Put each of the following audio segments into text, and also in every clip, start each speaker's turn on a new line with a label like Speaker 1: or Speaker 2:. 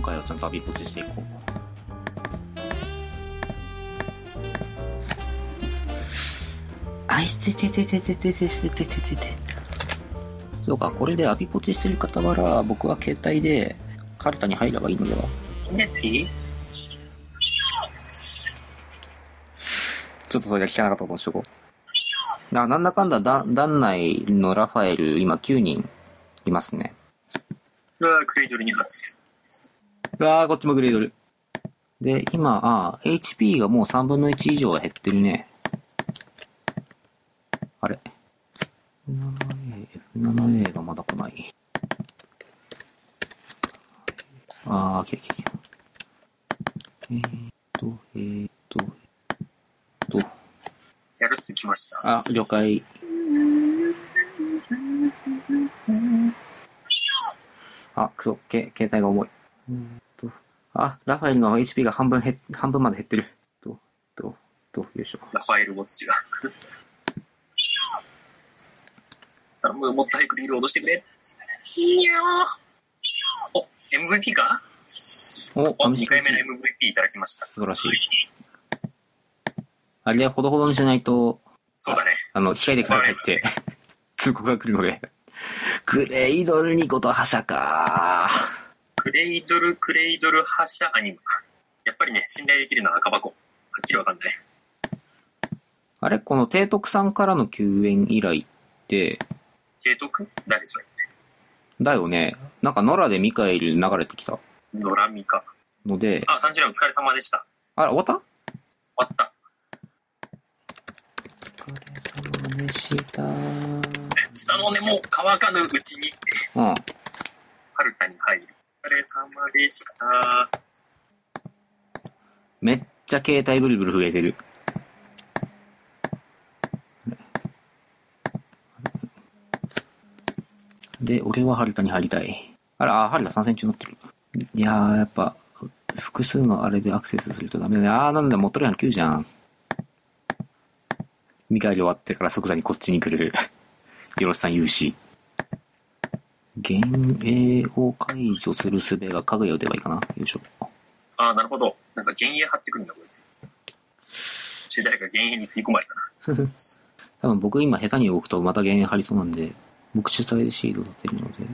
Speaker 1: 今回はちゃんとアビポチしていこう。あいてててててててててててて。そうか、これでアビポチしてる傍ら、僕は携帯でカルタに入ればいいのでは？
Speaker 2: ネッティ
Speaker 1: ちょっとそれが聞かなかったことにしとこう。ななんだかんだだ、団内のラファエル、今9人いますね。
Speaker 2: うわクレイドル2発。
Speaker 1: うわー、こっちもグレードル。で、今、あー HP がもう3分の1以上は減ってるね。あれ ?F7A、F7A がまだ来ない。あー、来た来た来た。えーっと、えーっと、えーっと、
Speaker 2: やるっす、来ました。
Speaker 1: あ、了解。あ、くそ、け、携帯が重い。あ、ラファエルの HP が半分減っ、半分まで減ってる。と、と、と、よいしょ。
Speaker 2: ラファエル・ウォッチが。頼む、もっと早くリロードしてくれ。にゃーお、MVP か？
Speaker 1: お、
Speaker 2: お、2回目の MVP いただきました。
Speaker 1: 素晴らしい。あれでほどほどにしないと、
Speaker 2: そうだね。
Speaker 1: あの、控えてくださいって、通告が来るので。クレイドルニコと覇者か
Speaker 2: クレイドル、クレイドル、発射アニマ。やっぱりね、信頼できるのは赤箱。はっきりわかんない。
Speaker 1: あれ？この提督さんからの救援依頼って、
Speaker 2: 提督？誰それ？
Speaker 1: だよね。なんか野良でミカエル流れてきた
Speaker 2: ノラミか。
Speaker 1: ので、
Speaker 2: あ、サンジラお疲れ様でした。
Speaker 1: あれ、終わった？
Speaker 2: 終わった。
Speaker 1: お疲れ様でした。
Speaker 2: 下の根も乾かぬうちに、
Speaker 1: うん。
Speaker 2: ハルタに入る。お疲れ様でした。
Speaker 1: めっちゃ携帯ブルブル震えてる。で、俺はハルタに入りたい。あら、あ、ハルタ参戦中になってる。いやー、やっぱ、複数のあれでアクセスするとダメだね。あー、なんだ、持っとるやん、9じゃん。見返り終わってから即座にこっちに来る。よろしさん有志。幻影を解除する術がかぐや打てばいいかな？よいしょ。
Speaker 2: ああ、なるほど。なんか幻影張ってくるんだ、こいつ。それ誰か幻影に吸い込まれたな。
Speaker 1: 多分僕今下手に動くとまた幻影張りそうなんで、僕主体でシード立てるので。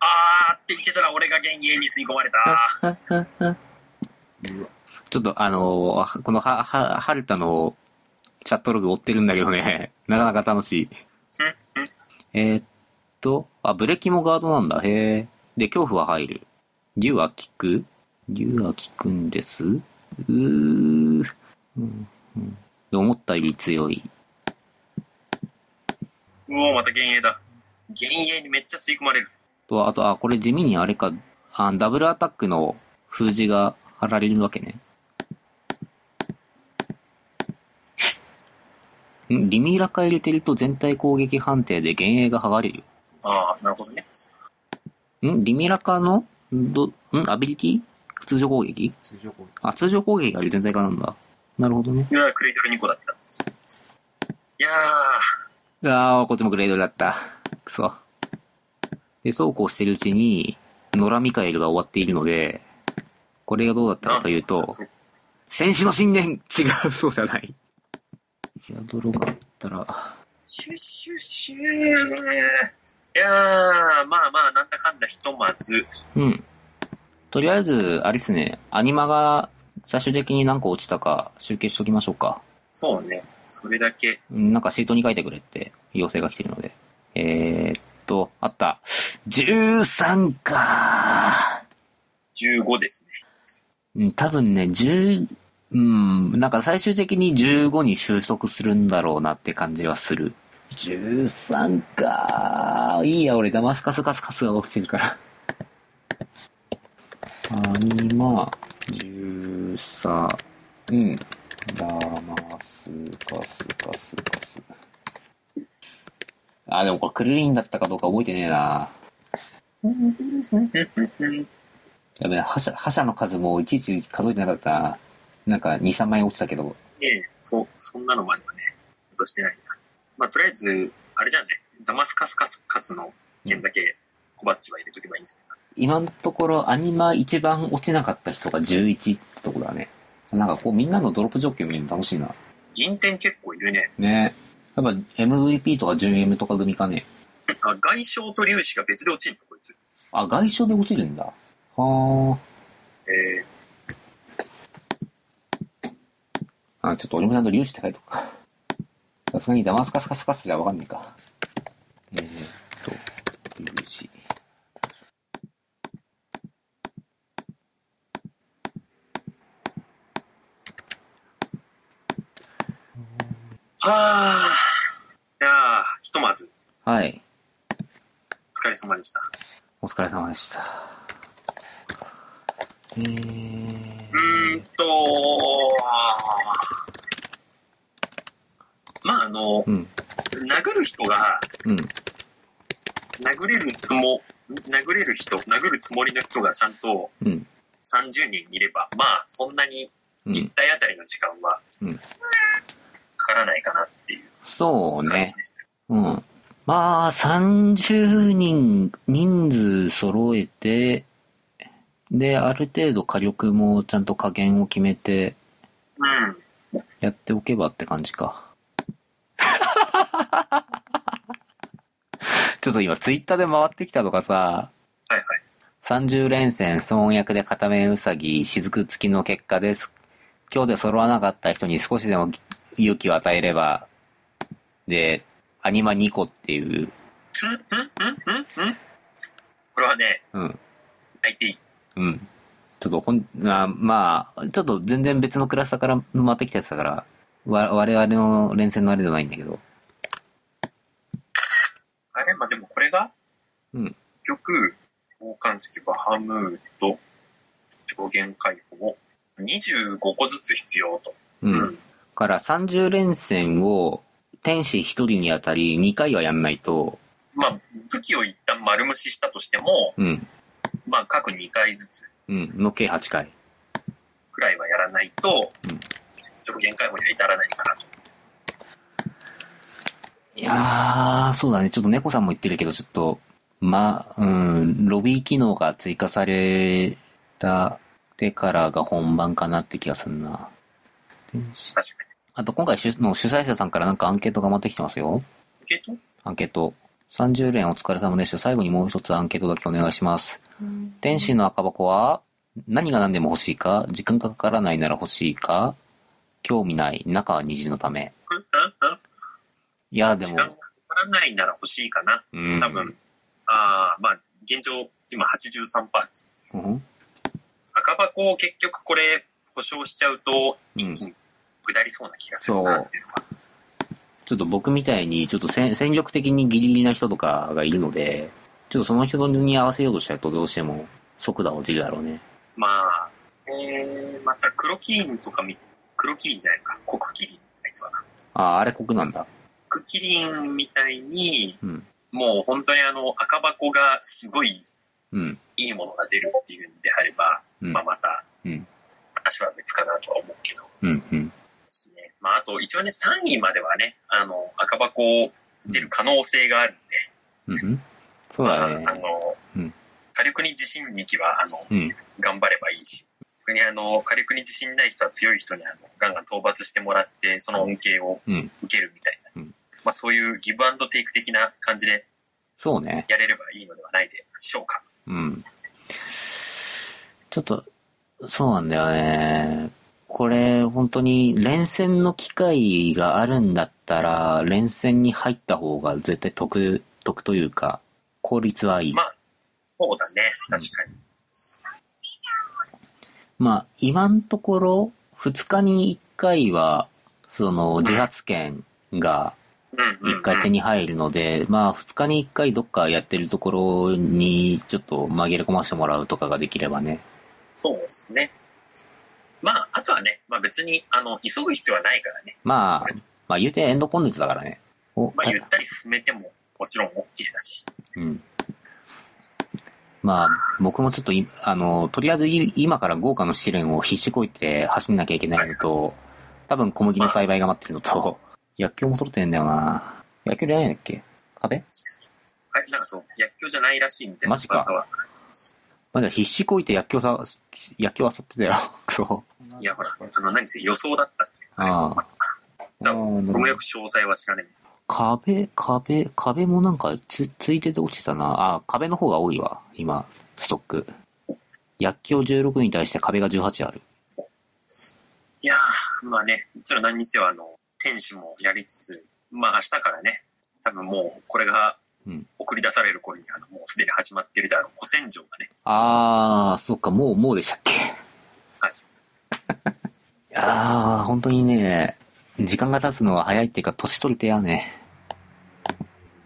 Speaker 2: あーって言ってたら俺が幻影に吸い込まれた。
Speaker 1: ちょっとあのーこのは、は、はるたのチャットログ追ってるんだけどね、なかなか楽しい。えーっと、あ、ブレキもガードなんだ。へえ。で、恐怖は入る。竜は効く？竜は効くんですうー。うん、うん。で思ったより強い。
Speaker 2: うおー、また幻影だ。幻影にめっちゃ吸い込まれる。
Speaker 1: と、あと、あ、これ地味にあれか、あダブルアタックの封じが貼られるわけね。ん？リミラカ入れてると全体攻撃判定で幻影が剥がれる。
Speaker 2: ああ、なるほどね。
Speaker 1: ん？リミラカの？ど、ん？アビリティ？通常攻撃？
Speaker 3: 通常攻撃。
Speaker 1: あ、通常攻撃が全体化なんだ？なるほどね。
Speaker 2: うわー、クレイドル2個だった。いやー、
Speaker 1: ああ、こっちもグレードだった。くそ。で、そうこうしてるうちに、ノラミカエルが終わっているので、これがどうだったかというと、戦士の信念違う、そうじゃない。ヒアドロがあったら、
Speaker 2: シュッシュッシュー。いやー、まあまあ、なんだかんだひとまず。
Speaker 1: うん。とりあえず、あれですね、アニマが最終的に何個落ちたか集計しときましょうか。
Speaker 2: そうね。それだけ。
Speaker 1: うんなんかシートに書いてくれって要請が来てるので。えー、っと、あった。13か
Speaker 2: 15ですね。
Speaker 1: うん、多分ね、10、うん、なんか最終的に15に収束するんだろうなって感じはする。13かいいや、俺ダマスカスカスカスが落ちてるから。アニマ、13、うん、ダマスカスカスカス。あ、でもこれクルリンだったかどうか覚えてねえな。やべえ、覇者、覇者の数もいちいち数えてなかったな。なんか2、3枚落ちたけど。
Speaker 2: ええ、そ、そんなのまではね、落としてないな。まあ、とりあえず、あれじゃんね、ダマスカスカスカスの件だけ、コバッチは入れとけばいいんじゃないか。
Speaker 1: 今のところアニマ一番落ちなかった人が11ってとこだね。なんかこうみんなのドロップ状況見るの楽しいな。
Speaker 2: 銀天結構いるね。
Speaker 1: ねやっぱ MVP とか準 M とか組かね。
Speaker 2: あ、外傷と粒子が別で落ちるのこいつ。
Speaker 1: あ、外傷で落ちるんだ。はあ。
Speaker 2: え
Speaker 1: あ、ちょっと俺もちゃんと粒子って書いとくか。さすがにダマスカスカスカスじゃわかんないか。えー、っと、粒子。
Speaker 2: ー、はあ。いやー、ひとまず、
Speaker 1: はい。
Speaker 2: お疲れ様でした。
Speaker 1: お疲れ様でした。えー、
Speaker 2: うーんと、まあ、あの、
Speaker 1: うん、
Speaker 2: 殴る人が、
Speaker 1: うん、
Speaker 2: 殴れるつも、殴れる人、殴るつもりの人がちゃんと
Speaker 1: うん、
Speaker 2: 30人いれば、まあ、そんなに
Speaker 1: うん
Speaker 2: 1。体あたりの時間は
Speaker 1: うん
Speaker 2: かからないかなっていう
Speaker 1: そうね
Speaker 2: 感じ。でした。
Speaker 1: うん。まあ、30人、人数揃えて、で、ある程度火力もちゃんと加減を決めて、
Speaker 2: うん。
Speaker 1: やっておけばって感じか。ちょっと今ツイッターで回ってきたとかさ、
Speaker 2: はいはい。
Speaker 1: 30連戦、損役で片目うさぎ、雫付きの結果です。今日で揃わなかった人に少しでも勇気を与えれば、で、アニマ2個っていう、
Speaker 2: うん？うん？うん？うん？うん？これはね、
Speaker 1: うん、
Speaker 2: 泣いていい。
Speaker 1: うん。ちょっとほん、あまあ、ちょっと全然別のクラスターから回ってきたやつだから、わ我々の連戦のあれではないんだけど。
Speaker 2: まあでもこれが、
Speaker 1: うん。
Speaker 2: 結局、交換式バハムート、上限解放を25個ずつ必要と。
Speaker 1: うん。から30連戦を天使1人にあたり2回はやんないと、
Speaker 2: まあ、武器を一旦丸無視したとしても、
Speaker 1: うん。
Speaker 2: まあ、各2回ずつ
Speaker 1: うん。の計8回。
Speaker 2: くらいはやらないと、
Speaker 1: うん
Speaker 2: 上限解放には至らないかなと。
Speaker 1: いやー、そうだね。ちょっと猫さんも言ってるけど、ちょっと、まあ、うん、ロビー機能が追加されたてからが本番かなって気がするな。あと今回主の主催者さんからなんかアンケートが回ってきてますよ。
Speaker 2: 受けと
Speaker 1: アンケート。30連お疲れ様でした。最後にもう一つアンケートだけお願いします。天使の赤箱は何が何でも欲しいか？時間がかからないなら欲しいか？興味ない中は虹のため。
Speaker 2: うんうんうん
Speaker 1: いや、で
Speaker 2: 時間が
Speaker 1: も、
Speaker 2: かからないなら欲しいかな。
Speaker 1: うん。
Speaker 2: 多分。ああ、まあ、現状、今83%です。
Speaker 1: うん。
Speaker 2: 赤箱を結局これ、保証しちゃうと、
Speaker 1: うん
Speaker 2: 一気に下りそうな気がするなっていうのは。
Speaker 1: ちょっと僕みたいに、ちょっと戦戦力的にギリギリな人とかがいるので、ちょっとその人に合わせようとしちゃうとどうしても速度は落ちるだろうね。
Speaker 2: まあ、えー、また黒キリンとかみ、黒キリンじゃないか、黒キリン、あいつはな。
Speaker 1: ああ、あれ国なんだ。
Speaker 2: 黒キリンみたいに、
Speaker 1: うん。
Speaker 2: もう本当にあの、赤箱がすごい
Speaker 1: うん。
Speaker 2: いいものが出るっていうんであれば、
Speaker 1: うん
Speaker 2: まあまた、
Speaker 1: うん
Speaker 2: 話は別かなとは思うけど。
Speaker 1: うん。うん。
Speaker 2: ですね。まああと、一応ね、3位まではね、あの、赤箱出る可能性があるんで、
Speaker 1: うん。そうだね
Speaker 2: まあ、。あの、
Speaker 1: うん
Speaker 2: 火力に自信2期は、あの、
Speaker 1: うん。
Speaker 2: 頑張ればいいし、逆にあの、火力に自信ない人は強い人にあの、ガンガン討伐してもらって、その恩恵を
Speaker 1: うん。
Speaker 2: 受けるみたいまあそういうギブアンドテイク的な感じで
Speaker 1: そうね。
Speaker 2: やれればいいのではないでしょうか。
Speaker 1: うん。ちょっと、そうなんだよね。これ、本当に連戦の機会があるんだったら、連戦に入った方が絶対得、得というか、効率はいい。
Speaker 2: まあ、そうだね。確かに。
Speaker 1: まあ、今のところ、2日に1回は、その、自発権が
Speaker 2: うんうん、うん。
Speaker 1: 1回手に入るので、まあ、2日に1回どっかやってるところに、ちょっと紛れ込ませてもらうとかができればね。
Speaker 2: そうですね。まあ、あとはね、まあ別に、あの、急ぐ必要はないからね。
Speaker 1: まあまあ言うてエンドコンテンツだからね。お、
Speaker 2: まあ、ゆったり進めても、もちろん OK だし。
Speaker 1: うん。まあ、僕もちょっとい、あの、とりあえずい今から豪華の試練を必死こいて走んなきゃいけないのと、多分小麦の栽培が待ってるのと、薬莢も揃ってんだよな。薬莢じゃないんだっけ？壁
Speaker 2: はい、なんかそう、薬莢じゃないらしいみたいな
Speaker 1: マジか。まだ必死こいて薬莢さ、薬莢あさってたよ。クソ。
Speaker 2: いや、ほら、あの、何せ予想だった。
Speaker 1: ああ。
Speaker 2: さあ、
Speaker 1: あー
Speaker 2: 俺もよく詳細は知らない。
Speaker 1: 壁、壁、壁もなんかつ、ついてて落ちてたな。あ、壁の方が多いわ。今、ストック。薬莢16に対して壁が18ある。
Speaker 2: いやー、まあね、それは何にせよ、あの、天使もやりつつ、まあ明日からね、多分もう、これが
Speaker 1: うん、
Speaker 2: 送り出される頃に、あの、もうすでに始まってるであろう、古戦場がね、
Speaker 1: あー、そっか、もう、もうでしたっけ？
Speaker 2: はい
Speaker 1: いやー、本当にね、時間が経つのは早いっていうか、年取りてやね。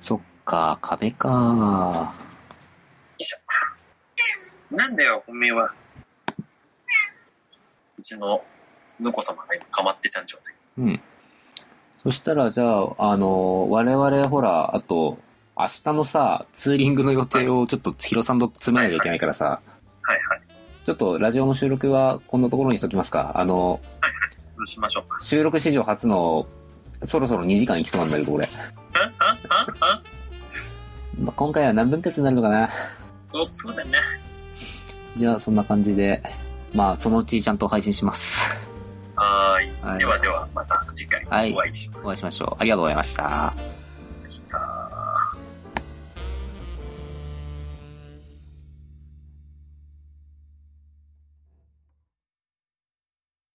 Speaker 1: そっか、壁か
Speaker 2: よいしょ。なんだよ、本命は。うちの、婿様が今、かまってちゃん状態。
Speaker 1: うん。そしたら、じゃあ、あの、我々、ほら、あと、明日のさ、ツーリングの予定をちょっと、ヒロさんと詰めなきゃいけないからさ、
Speaker 2: はいはい。
Speaker 1: ちょっと、ラジオの収録は、こんなところにしときますか？あの、
Speaker 2: そうしましょうか。
Speaker 1: 収録史上初の、そろそろ2時間いきそうなんだけど、俺。まあ、今回は何分割になるのかな？
Speaker 2: おそうだね。
Speaker 1: じゃあ、そんな感じで、まあ、そのうちちゃんと配信します。
Speaker 2: はーい。
Speaker 1: はい
Speaker 2: ではでは、また次回
Speaker 1: はい
Speaker 2: お会いしま
Speaker 1: お会いしましょう。ありがとうございま。
Speaker 2: した。